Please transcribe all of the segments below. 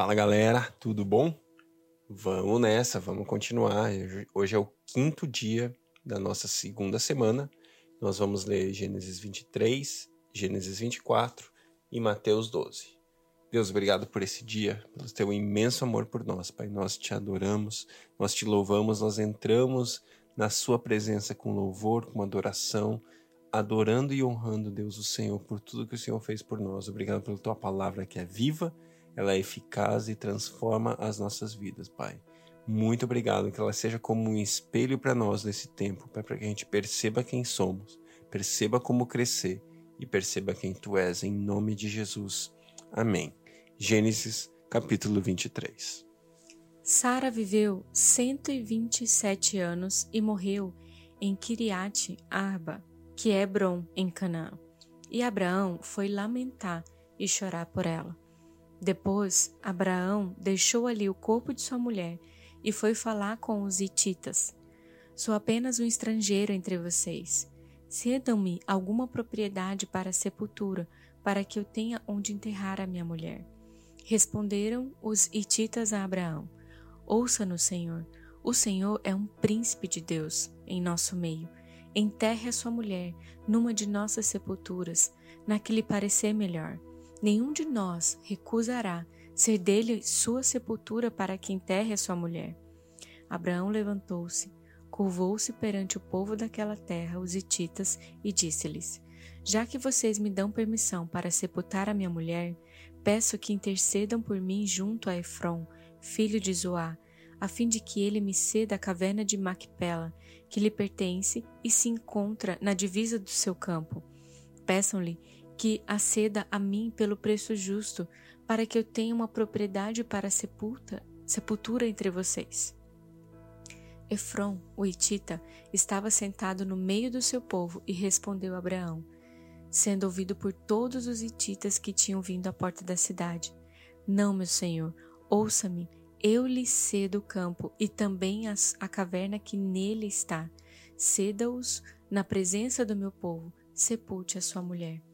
Fala galera, tudo bom? Vamos nessa, vamos continuar. Hoje é o quinto dia da nossa segunda semana. Nós vamos ler Gênesis 23, Gênesis 24 e Mateus 12. Deus, obrigado por esse dia, pelo teu imenso amor por nós, Pai. Nós te adoramos, nós te louvamos, nós entramos na Sua presença com louvor, com adoração, adorando e honrando, Deus, o Senhor, por tudo que o Senhor fez por nós. Obrigado pela tua palavra que é viva ela é eficaz e transforma as nossas vidas, Pai. Muito obrigado, que ela seja como um espelho para nós nesse tempo, para que a gente perceba quem somos, perceba como crescer e perceba quem tu és, em nome de Jesus. Amém. Gênesis capítulo 23. Sara viveu 127 anos e morreu em Kiriate Arba, que é Hebron, em Canaã. E Abraão foi lamentar e chorar por ela. Depois, Abraão deixou ali o corpo de sua mulher e foi falar com os hititas. Sou apenas um estrangeiro entre vocês. Cedam-me alguma propriedade para a sepultura, para que eu tenha onde enterrar a minha mulher. Responderam os hititas a Abraão: Ouça-nos, Senhor. O Senhor é um príncipe de Deus em nosso meio. Enterre a sua mulher numa de nossas sepulturas, na que lhe parecer melhor nenhum de nós recusará ser dele sua sepultura para que enterre a sua mulher. Abraão levantou-se, curvou-se perante o povo daquela terra, os hititas, e disse-lhes: Já que vocês me dão permissão para sepultar a minha mulher, peço que intercedam por mim junto a Efron, filho de Zoá, a fim de que ele me ceda a caverna de Macpela, que lhe pertence e se encontra na divisa do seu campo. Peçam-lhe que aceda a mim pelo preço justo, para que eu tenha uma propriedade para sepulta, sepultura entre vocês. Efron, o Itita, estava sentado no meio do seu povo e respondeu a Abraão, sendo ouvido por todos os Ititas que tinham vindo à porta da cidade: Não, meu senhor, ouça-me, eu lhe cedo o campo e também as, a caverna que nele está. Ceda-os na presença do meu povo, sepulte a sua mulher.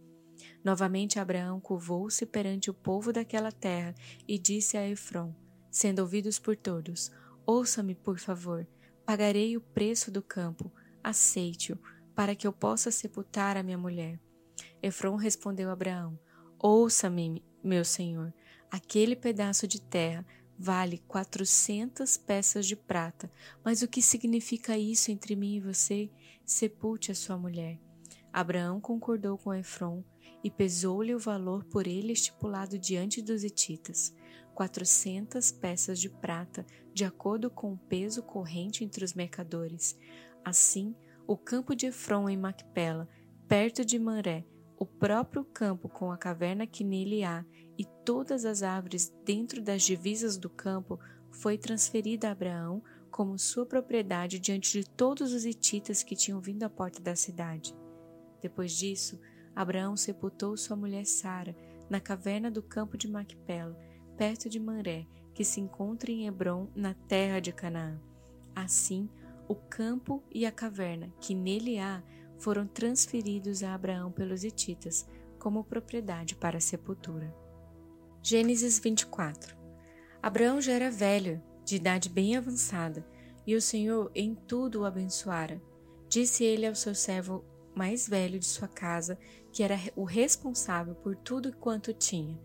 Novamente Abraão curvou-se perante o povo daquela terra e disse a Efron, sendo ouvidos por todos: Ouça-me, por favor, pagarei o preço do campo, aceite-o, para que eu possa sepultar a minha mulher. Efron respondeu a Abraão: Ouça-me, meu senhor, aquele pedaço de terra vale quatrocentas peças de prata. Mas o que significa isso entre mim e você? Sepulte a sua mulher. Abraão concordou com Efron e pesou-lhe o valor por ele estipulado diante dos hititas, quatrocentas peças de prata, de acordo com o peso corrente entre os mercadores. Assim, o campo de Efron em Macpela, perto de Manré, o próprio campo com a caverna que nele há e todas as árvores dentro das divisas do campo foi transferida a Abraão como sua propriedade diante de todos os hititas que tinham vindo à porta da cidade. Depois disso, Abraão sepultou sua mulher Sara na caverna do campo de Macpela, perto de Manré, que se encontra em Hebron, na terra de Canaã. Assim, o campo e a caverna que nele há foram transferidos a Abraão pelos hititas como propriedade para a sepultura. Gênesis 24 Abraão já era velho, de idade bem avançada, e o Senhor em tudo o abençoara. Disse ele ao seu servo mais velho de sua casa, que era o responsável por tudo quanto tinha.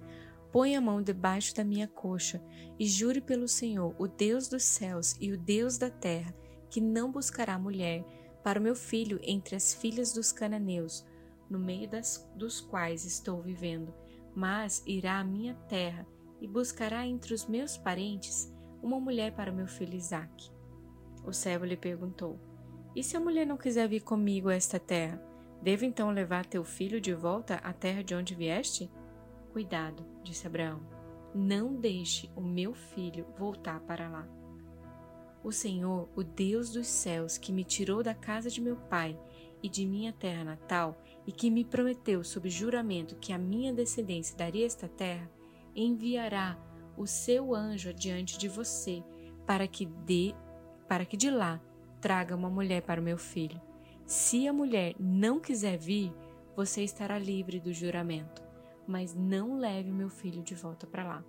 Põe a mão debaixo da minha coxa e jure pelo Senhor, o Deus dos céus e o Deus da terra, que não buscará mulher para o meu filho entre as filhas dos cananeus, no meio das, dos quais estou vivendo, mas irá à minha terra e buscará entre os meus parentes uma mulher para o meu filho Isaque. O servo lhe perguntou: e se a mulher não quiser vir comigo a esta terra? Devo então levar teu filho de volta à terra de onde vieste? Cuidado, disse Abraão. Não deixe o meu filho voltar para lá. O Senhor, o Deus dos céus, que me tirou da casa de meu pai e de minha terra natal, e que me prometeu sob juramento que a minha descendência daria esta terra, enviará o seu anjo adiante de você, para que dê, para que de lá traga uma mulher para o meu filho. Se a mulher não quiser vir, você estará livre do juramento, mas não leve meu filho de volta para lá.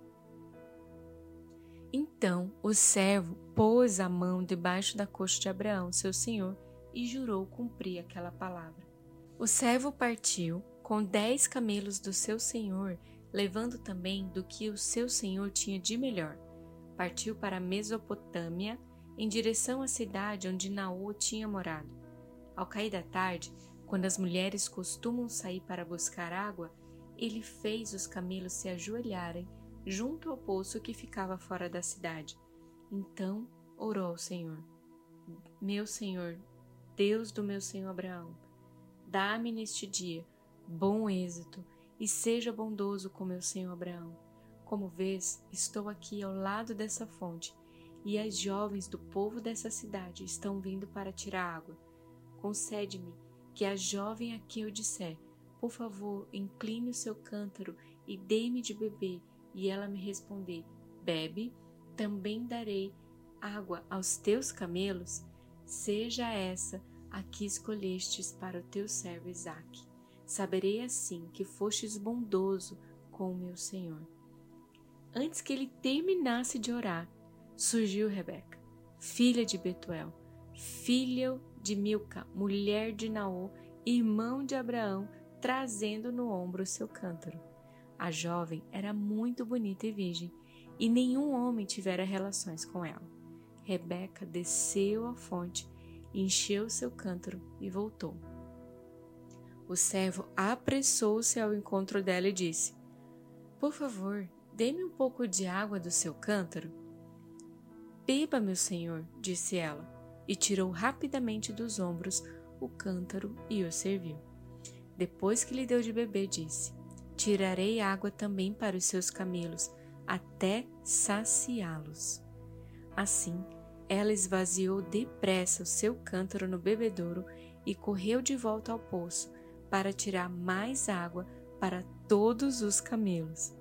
Então o servo pôs a mão debaixo da coxa de Abraão, seu senhor, e jurou cumprir aquela palavra. O servo partiu com dez camelos do seu senhor, levando também do que o seu senhor tinha de melhor. Partiu para a Mesopotâmia, em direção à cidade onde Naô tinha morado. Ao cair da tarde, quando as mulheres costumam sair para buscar água, ele fez os camelos se ajoelharem junto ao poço que ficava fora da cidade. Então orou ao Senhor: Meu Senhor, Deus do meu senhor Abraão, dá-me neste dia bom êxito e seja bondoso com meu senhor Abraão. Como vês, estou aqui ao lado dessa fonte e as jovens do povo dessa cidade estão vindo para tirar água. Concede-me que a jovem a quem eu disser, por favor, incline o seu cântaro e dê-me de beber, e ela me responder, bebe, também darei água aos teus camelos, seja essa a que escolhestes para o teu servo Isaque. Saberei assim que fostes bondoso com o meu Senhor. Antes que ele terminasse de orar, surgiu Rebeca, filha de Betuel, filha de Milca, mulher de Naô, irmão de Abraão, trazendo no ombro seu cântaro. A jovem era muito bonita e virgem, e nenhum homem tivera relações com ela. Rebeca desceu à fonte, encheu seu cântaro e voltou. O servo apressou-se ao encontro dela e disse: Por favor, dê-me um pouco de água do seu cântaro. Beba, meu senhor, disse ela, e tirou rapidamente dos ombros o cântaro e o serviu. Depois que lhe deu de beber, disse: Tirarei água também para os seus camelos, até saciá-los. Assim, ela esvaziou depressa o seu cântaro no bebedouro e correu de volta ao poço para tirar mais água para todos os camelos.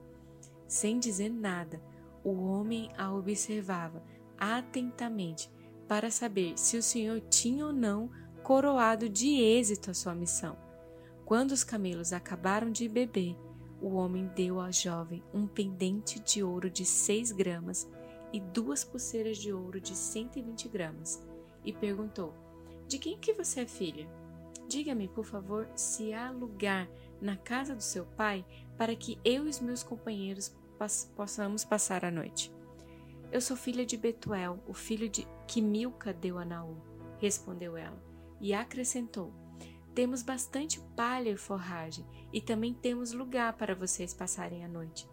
Sem dizer nada, o homem a observava atentamente para saber se o senhor tinha ou não coroado de êxito a sua missão. Quando os camelos acabaram de beber, o homem deu à jovem um pendente de ouro de seis gramas e duas pulseiras de ouro de 120 gramas, e perguntou: De quem que você é filha? Diga-me, por favor, se há lugar na casa do seu pai para que eu e os meus companheiros possamos passar a noite. Eu sou filha de Betuel, o filho de que Milca deu a Naú, respondeu ela, e acrescentou: Temos bastante palha e forragem, e também temos lugar para vocês passarem a noite.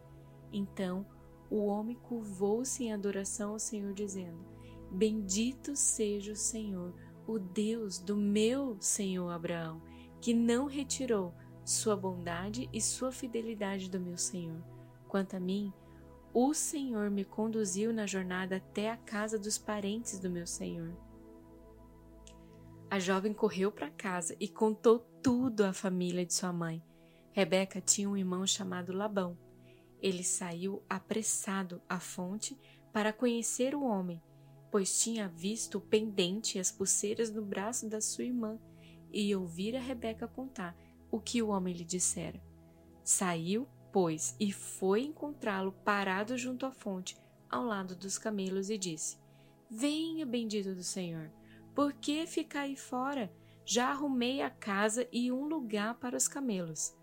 Então o homem curvou-se em adoração ao Senhor, dizendo: Bendito seja o Senhor, o Deus do meu Senhor Abraão, que não retirou sua bondade e sua fidelidade do meu Senhor. Quanto a mim, o Senhor me conduziu na jornada até a casa dos parentes do meu Senhor. A jovem correu para casa e contou tudo à família de sua mãe. Rebeca tinha um irmão chamado Labão ele saiu apressado à fonte para conhecer o homem, pois tinha visto o pendente e as pulseiras no braço da sua irmã e ouvira Rebeca contar o que o homem lhe dissera. Saiu, pois, e foi encontrá-lo parado junto à fonte, ao lado dos camelos, e disse: Venha, bendito do Senhor, por que ficar aí fora? Já arrumei a casa e um lugar para os camelos.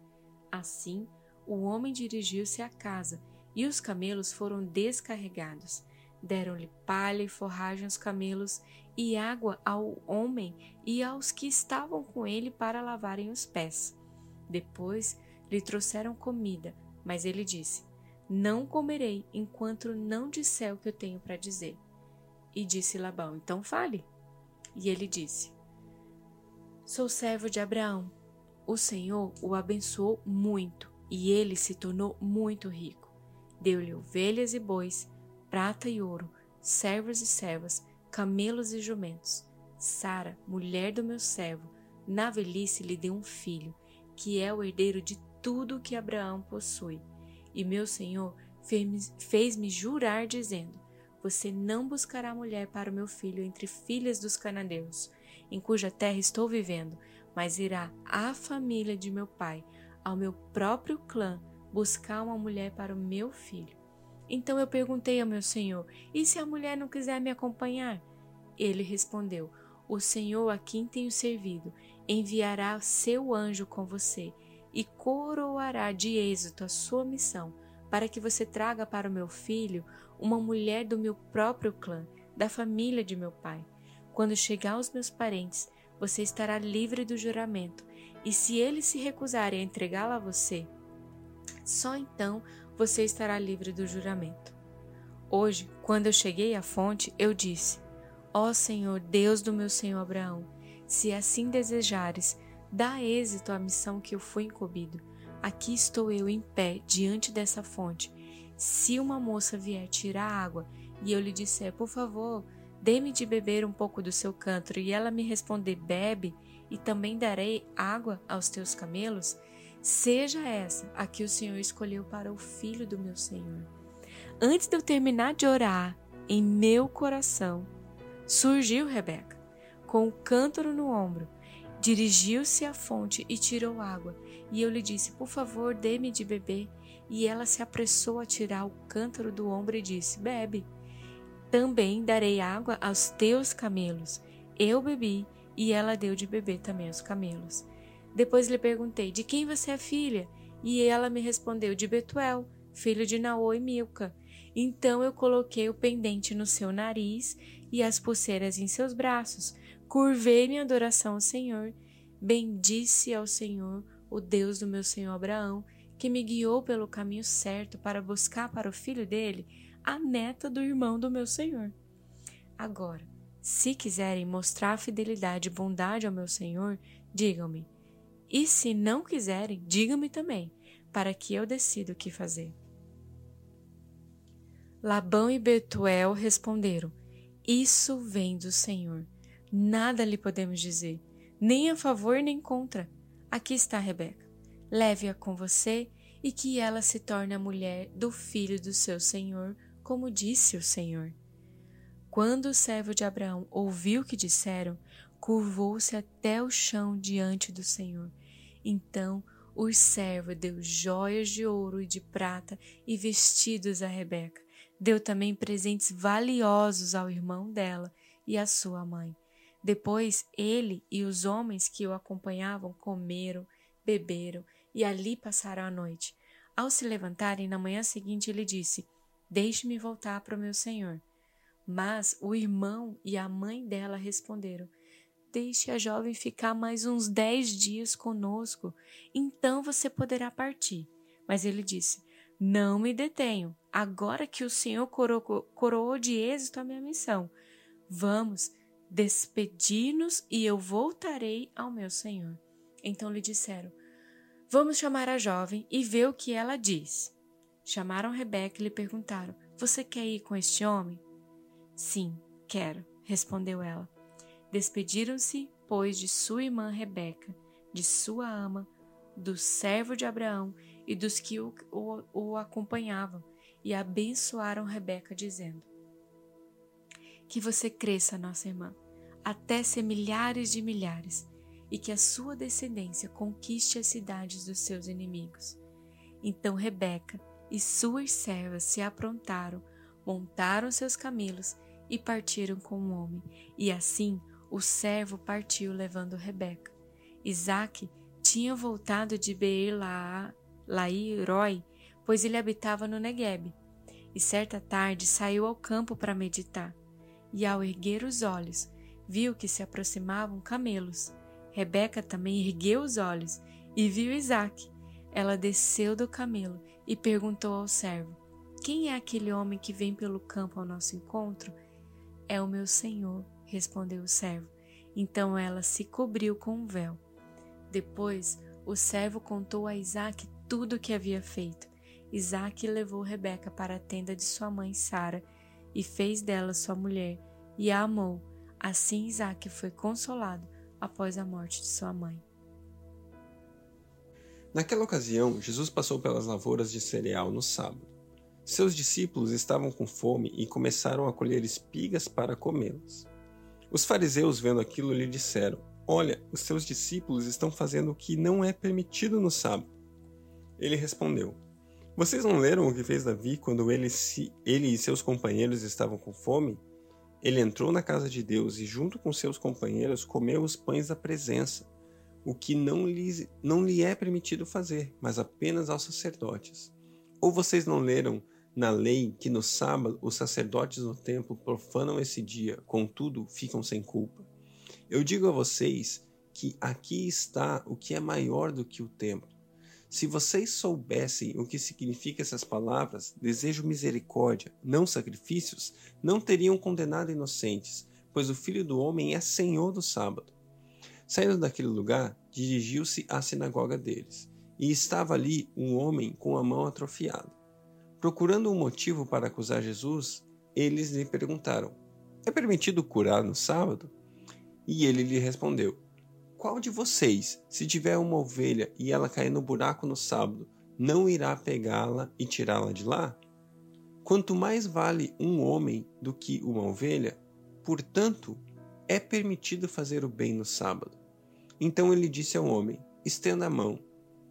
Assim, o homem dirigiu-se à casa e os camelos foram descarregados. Deram-lhe palha e forragem aos camelos e água ao homem e aos que estavam com ele para lavarem os pés. Depois lhe trouxeram comida, mas ele disse: Não comerei enquanto não disser o que eu tenho para dizer. E disse Labão: Então fale. E ele disse: Sou servo de Abraão. O Senhor o abençoou muito e ele se tornou muito rico. Deu-lhe ovelhas e bois, prata e ouro, servos e servas, camelos e jumentos. Sara, mulher do meu servo, na velhice lhe deu um filho, que é o herdeiro de tudo que Abraão possui. E meu senhor fez-me jurar, dizendo: Você não buscará mulher para o meu filho entre filhas dos cananeus, em cuja terra estou vivendo, mas irá à família de meu pai ao meu próprio clã buscar uma mulher para o meu filho. Então eu perguntei ao meu senhor: E se a mulher não quiser me acompanhar? Ele respondeu: O Senhor a quem tenho servido enviará seu anjo com você e coroará de êxito a sua missão, para que você traga para o meu filho uma mulher do meu próprio clã, da família de meu pai. Quando chegar aos meus parentes, você estará livre do juramento, e se eles se recusarem a entregá-la a você, só então você estará livre do juramento. Hoje, quando eu cheguei à fonte, eu disse: Ó Senhor, Deus do meu senhor Abraão, se assim desejares, dá êxito à missão que eu fui incumbido. Aqui estou eu em pé diante dessa fonte. Se uma moça vier tirar água e eu lhe disser, por favor, dê-me de beber um pouco do seu cântaro, e ela me responder, bebe, e também darei água aos teus camelos, seja essa a que o Senhor escolheu para o filho do meu Senhor. Antes de eu terminar de orar, em meu coração surgiu Rebeca, com o cântaro no ombro. Dirigiu-se à fonte e tirou água. E eu lhe disse: Por favor, dê-me de beber. E ela se apressou a tirar o cântaro do ombro e disse: Bebe. Também darei água aos teus camelos. Eu bebi, e ela deu de beber também aos camelos. Depois lhe perguntei: De quem você é filha? E ela me respondeu: De Betuel, filho de Naô e Milca. Então eu coloquei o pendente no seu nariz e as pulseiras em seus braços. Curvei minha adoração ao Senhor. Bendisse ao Senhor, o Deus do meu senhor Abraão, que me guiou pelo caminho certo para buscar para o filho dele a neta do irmão do meu senhor. Agora, se quiserem mostrar fidelidade e bondade ao meu senhor, digam-me. E se não quiserem, digam-me também, para que eu decida o que fazer. Labão e Betuel responderam: Isso vem do Senhor. Nada lhe podemos dizer, nem a favor nem contra. Aqui está Rebeca. Leve-a com você e que ela se torne a mulher do filho do seu senhor, como disse o Senhor. Quando o servo de Abraão ouviu o que disseram, curvou-se até o chão diante do Senhor. Então o servo deu joias de ouro e de prata e vestidos a Rebeca. Deu também presentes valiosos ao irmão dela e à sua mãe. Depois ele e os homens que o acompanhavam comeram, beberam e ali passaram a noite. Ao se levantarem na manhã seguinte, ele disse: Deixe-me voltar para o meu senhor. Mas o irmão e a mãe dela responderam: Deixe a jovem ficar mais uns dez dias conosco, então você poderá partir. Mas ele disse: Não me detenho, agora que o Senhor coroou, de êxito a minha missão. Vamos, despedir-nos e eu voltarei ao meu Senhor. Então lhe disseram: Vamos chamar a jovem e ver o que ela diz. Chamaram Rebeca e lhe perguntaram: Você quer ir com este homem? Sim, quero, respondeu ela. Despediram-se, pois, de sua irmã Rebeca, de sua ama, do servo de Abraão e dos que o, o, o acompanhavam, e abençoaram Rebeca, dizendo: Que você cresça, nossa irmã, até ser milhares de milhares, e que a sua descendência conquiste as cidades dos seus inimigos. Então Rebeca e suas servas se aprontaram, montaram seus camelos e partiram com o homem, e assim o servo partiu levando Rebeca. Isaac tinha voltado de Beer Lairoi, pois ele habitava no Negueb. E certa tarde saiu ao campo para meditar, e ao erguer os olhos, viu que se aproximavam camelos. Rebeca também ergueu os olhos e viu Isaac. Ela desceu do camelo e perguntou ao servo: Quem é aquele homem que vem pelo campo ao nosso encontro? É o meu senhor, respondeu o servo. Então ela se cobriu com um véu. Depois o servo contou a Isaac tudo o que havia feito. Isaac levou Rebeca para a tenda de sua mãe Sara e fez dela sua mulher e a amou. Assim Isaac foi consolado após a morte de sua mãe. Naquela ocasião, Jesus passou pelas lavouras de cereal no sábado. Seus discípulos estavam com fome e começaram a colher espigas para comê-las. Os fariseus, vendo aquilo, lhe disseram: Olha, os seus discípulos estão fazendo o que não é permitido no sábado. Ele respondeu: Vocês não leram o que fez Davi quando ele, se, ele e seus companheiros estavam com fome? Ele entrou na casa de Deus e, junto com seus companheiros, comeu os pães da presença, o que não lhe, não lhe é permitido fazer, mas apenas aos sacerdotes. Ou vocês não leram na lei que no sábado os sacerdotes no templo profanam esse dia, contudo ficam sem culpa? Eu digo a vocês que aqui está o que é maior do que o templo. Se vocês soubessem o que significam essas palavras, desejo misericórdia, não sacrifícios, não teriam condenado inocentes, pois o Filho do Homem é Senhor do sábado. Saindo daquele lugar, dirigiu-se à sinagoga deles, e estava ali um homem com a mão atrofiada. Procurando um motivo para acusar Jesus, eles lhe perguntaram: É permitido curar no sábado? E ele lhe respondeu: qual de vocês, se tiver uma ovelha e ela cair no buraco no sábado, não irá pegá-la e tirá-la de lá? Quanto mais vale um homem do que uma ovelha, portanto, é permitido fazer o bem no sábado. Então ele disse ao homem: Estenda a mão.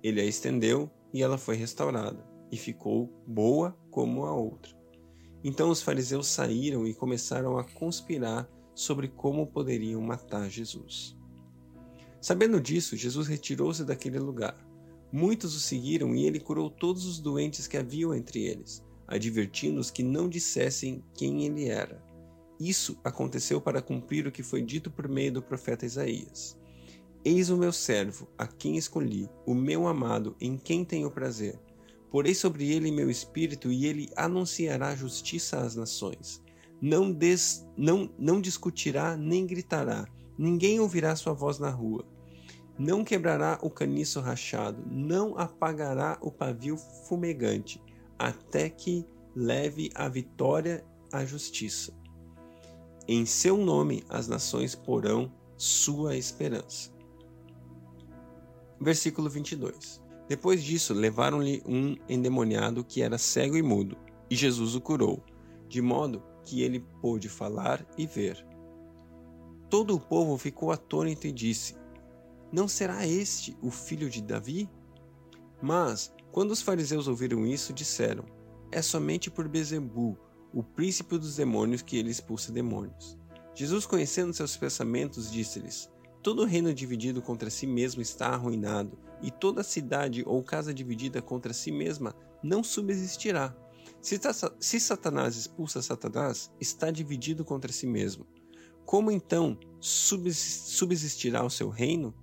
Ele a estendeu e ela foi restaurada, e ficou boa como a outra. Então os fariseus saíram e começaram a conspirar sobre como poderiam matar Jesus. Sabendo disso, Jesus retirou-se daquele lugar. Muitos o seguiram e ele curou todos os doentes que haviam entre eles, advertindo-os que não dissessem quem ele era. Isso aconteceu para cumprir o que foi dito por meio do profeta Isaías. Eis o meu servo, a quem escolhi, o meu amado, em quem tenho prazer. Porei sobre ele meu espírito e ele anunciará justiça às nações. Não, des, não, não discutirá nem gritará, ninguém ouvirá sua voz na rua não quebrará o caniço rachado, não apagará o pavio fumegante, até que leve a vitória à justiça. Em seu nome as nações porão sua esperança. Versículo 22. Depois disso, levaram-lhe um endemoniado que era cego e mudo, e Jesus o curou, de modo que ele pôde falar e ver. Todo o povo ficou atônito e disse: não será este o filho de Davi? Mas, quando os fariseus ouviram isso, disseram: É somente por Bezebu, o príncipe dos demônios, que ele expulsa demônios. Jesus, conhecendo seus pensamentos, disse-lhes: Todo reino dividido contra si mesmo está arruinado, e toda cidade ou casa dividida contra si mesma não subsistirá. Se, se Satanás expulsa Satanás, está dividido contra si mesmo. Como então subsistirá o seu reino?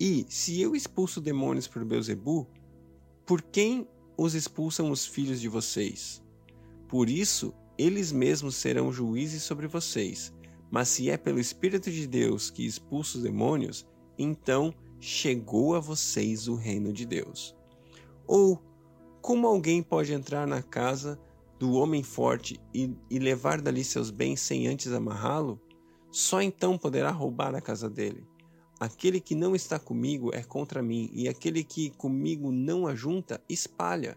E se eu expulso demônios por Beuzebu, por quem os expulsam os filhos de vocês? Por isso, eles mesmos serão juízes sobre vocês. Mas se é pelo Espírito de Deus que expulsa os demônios, então chegou a vocês o reino de Deus. Ou como alguém pode entrar na casa do homem forte e, e levar dali seus bens sem antes amarrá-lo? Só então poderá roubar a casa dele. Aquele que não está comigo é contra mim, e aquele que comigo não ajunta, espalha.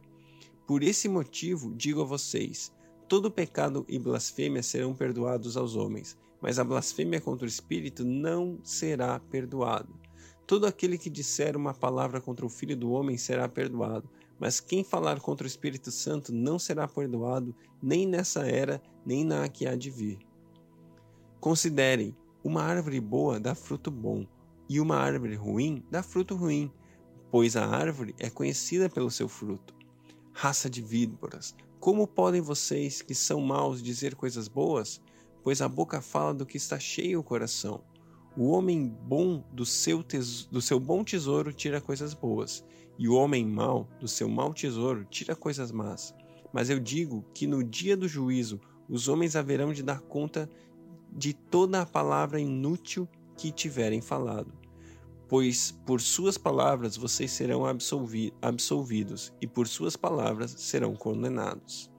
Por esse motivo, digo a vocês: todo pecado e blasfêmia serão perdoados aos homens, mas a blasfêmia contra o Espírito não será perdoada. Todo aquele que disser uma palavra contra o Filho do Homem será perdoado, mas quem falar contra o Espírito Santo não será perdoado, nem nessa era, nem na que há de vir. Considerem: uma árvore boa dá fruto bom e uma árvore ruim dá fruto ruim, pois a árvore é conhecida pelo seu fruto. Raça de víboras, como podem vocês que são maus dizer coisas boas? Pois a boca fala do que está cheio o coração. O homem bom do seu, do seu bom tesouro tira coisas boas, e o homem mau do seu mau tesouro tira coisas más. Mas eu digo que no dia do juízo os homens haverão de dar conta de toda a palavra inútil que tiverem falado pois por suas palavras vocês serão absolvi absolvidos, e por suas palavras serão condenados.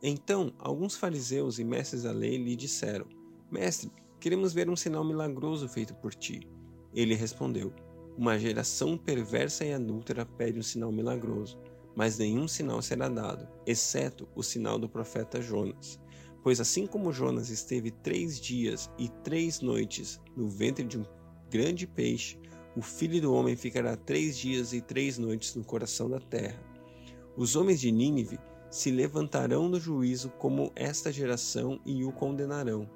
Então, alguns fariseus e mestres da lei lhe disseram: Mestre, queremos ver um sinal milagroso feito por ti. Ele respondeu: Uma geração perversa e adúltera pede um sinal milagroso, mas nenhum sinal será dado, exceto o sinal do profeta Jonas. Pois assim como Jonas esteve três dias e três noites no ventre de um grande peixe, o filho do homem ficará três dias e três noites no coração da terra. Os homens de Nínive se levantarão no juízo como esta geração e o condenarão.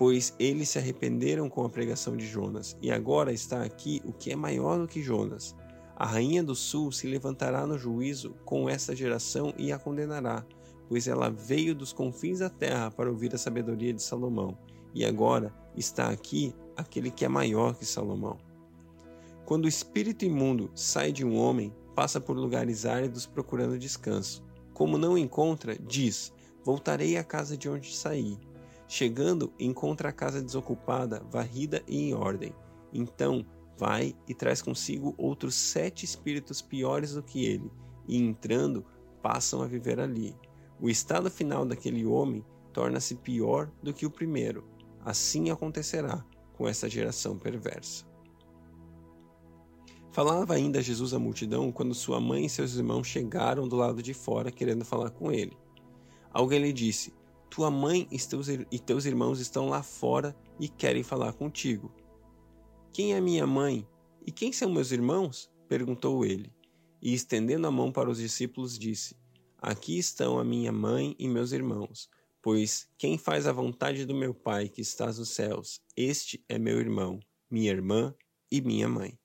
Pois eles se arrependeram com a pregação de Jonas, e agora está aqui o que é maior do que Jonas. A rainha do sul se levantará no juízo com esta geração e a condenará, pois ela veio dos confins da terra para ouvir a sabedoria de Salomão, e agora está aqui aquele que é maior que Salomão. Quando o espírito imundo sai de um homem, passa por lugares áridos procurando descanso como não encontra, diz: Voltarei à casa de onde saí. Chegando, encontra a casa desocupada, varrida e em ordem. Então vai e traz consigo outros sete espíritos piores do que ele, e entrando, passam a viver ali. O estado final daquele homem torna-se pior do que o primeiro. Assim acontecerá com essa geração perversa. Falava ainda Jesus à multidão quando sua mãe e seus irmãos chegaram do lado de fora querendo falar com ele. Alguém lhe disse: Tua mãe e teus irmãos estão lá fora e querem falar contigo. Quem é minha mãe e quem são meus irmãos? perguntou ele. E estendendo a mão para os discípulos, disse: Aqui estão a minha mãe e meus irmãos. Pois quem faz a vontade do meu Pai que está nos céus, este é meu irmão, minha irmã e minha mãe.